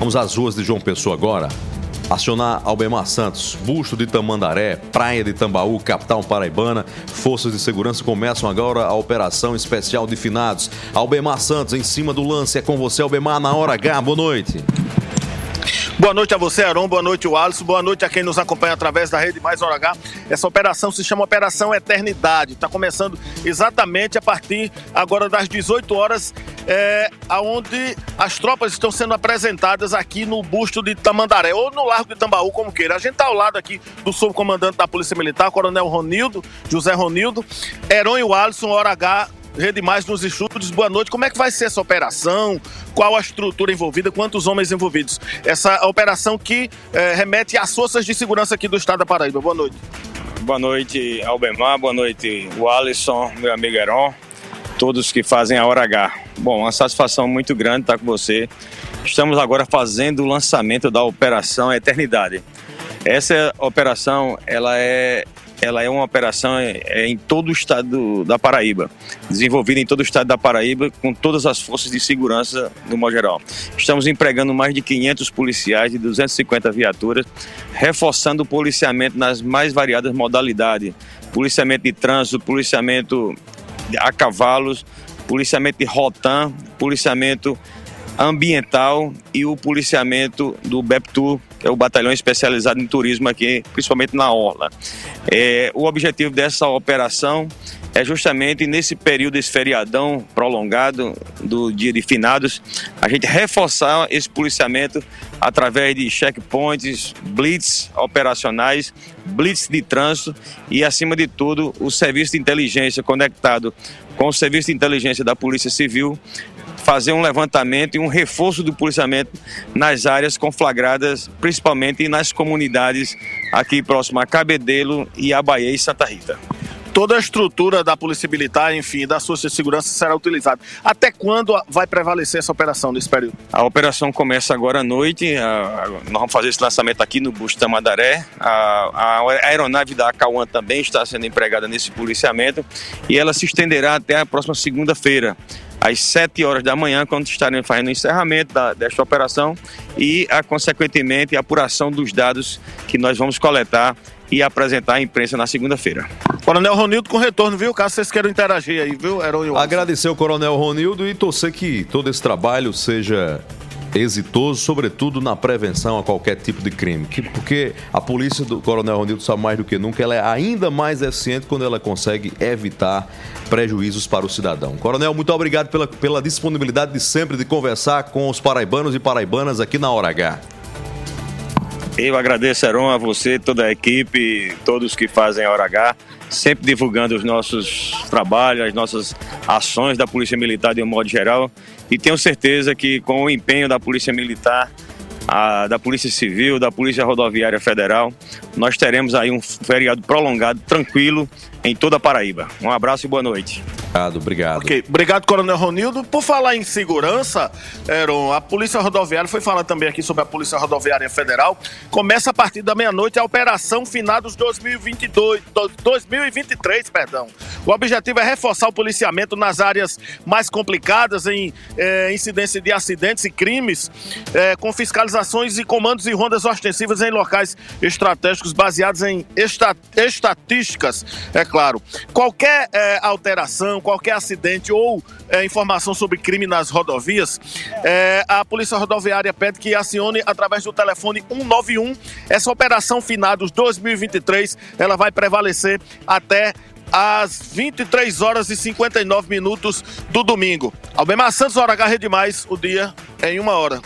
Vamos às ruas de João Pessoa agora. Acionar Albemar Santos, Busto de Tamandaré, Praia de Tambaú, capital paraibana. Forças de segurança começam agora a operação especial de finados. Albemar Santos em cima do lance. É com você, Albemar, na hora H. Boa noite. Boa noite a você, Aron. Boa noite, o Alisson. Boa noite a quem nos acompanha através da rede Mais Hora H. Essa operação se chama Operação Eternidade. Está começando exatamente a partir agora das 18 horas, é, onde as tropas estão sendo apresentadas aqui no busto de Tamandaré, ou no Largo de Tambaú, como queira. A gente está ao lado aqui do subcomandante da Polícia Militar, Coronel Ronildo, José Ronildo, Heron e o Alisson, Hora H, Rede Mais nos estúdios. Boa noite. Como é que vai ser essa operação? Qual a estrutura envolvida? Quantos homens envolvidos? Essa operação que é, remete às forças de segurança aqui do estado da Paraíba. Boa noite. Boa noite, Albemar. Boa noite, o Alisson, meu amigo Heron. Todos que fazem a Hora H. Bom, uma satisfação muito grande estar com você. Estamos agora fazendo o lançamento da Operação Eternidade. Essa operação, ela é ela é uma operação é, é, em todo o estado da Paraíba, desenvolvida em todo o estado da Paraíba, com todas as forças de segurança no modo geral. Estamos empregando mais de 500 policiais de 250 viaturas, reforçando o policiamento nas mais variadas modalidades: policiamento de trânsito, policiamento a cavalos, policiamento de rotan, policiamento ambiental e o policiamento do BEPTUR, que é o Batalhão Especializado em Turismo aqui, principalmente na Orla. É, o objetivo dessa operação é justamente nesse período, esse feriadão prolongado do dia de finados, a gente reforçar esse policiamento através de checkpoints, blitz operacionais, blitz de trânsito e, acima de tudo, o serviço de inteligência conectado com o serviço de inteligência da Polícia Civil fazer um levantamento e um reforço do policiamento nas áreas conflagradas, principalmente nas comunidades aqui próximo a Cabedelo e a Bahia e Santa Rita toda a estrutura da Polícia Militar, enfim, da sua segurança será utilizada. Até quando vai prevalecer essa operação nesse período? A operação começa agora à noite. nós vamos fazer esse lançamento aqui no Busto. A, a aeronave da Acauã também está sendo empregada nesse policiamento e ela se estenderá até a próxima segunda-feira às 7 horas da manhã, quando estarem fazendo o encerramento da, desta operação e, a, consequentemente, a apuração dos dados que nós vamos coletar e apresentar à imprensa na segunda-feira. Coronel Ronildo com retorno, viu? Caso vocês queiram interagir aí, viu, Herói? Agradecer ao Coronel Ronildo e torcer que todo esse trabalho seja exitoso, sobretudo na prevenção a qualquer tipo de crime. Porque a polícia do Coronel Ronildo sabe mais do que nunca, ela é ainda mais eficiente quando ela consegue evitar prejuízos para o cidadão. Coronel, muito obrigado pela, pela disponibilidade de sempre de conversar com os paraibanos e paraibanas aqui na Hora H. Eu agradeço, a você, toda a equipe, todos que fazem a Hora H, sempre divulgando os nossos trabalhos, as nossas ações da Polícia Militar de um modo geral. E tenho certeza que com o empenho da Polícia Militar, a, da Polícia Civil, da Polícia Rodoviária Federal, nós teremos aí um feriado prolongado, tranquilo, em toda a Paraíba. Um abraço e boa noite. Obrigado, obrigado. Okay. Obrigado, Coronel Ronildo. Por falar em segurança, Aaron, a Polícia Rodoviária, foi falar também aqui sobre a Polícia Rodoviária Federal, começa a partir da meia-noite a Operação Finados 2022, 2023, perdão. O objetivo é reforçar o policiamento nas áreas mais complicadas em eh, incidência de acidentes e crimes, eh, com fiscalizações e comandos e rondas ostensivas em locais estratégicos baseados em esta estatísticas, é claro. Qualquer eh, alteração qualquer acidente ou é, informação sobre crime nas rodovias, é, a Polícia Rodoviária pede que acione através do telefone 191. Essa operação Finados 2023, ela vai prevalecer até às 23 horas e 59 minutos do domingo. Albemar Santos, hora H Rede Mais, o dia é em uma hora.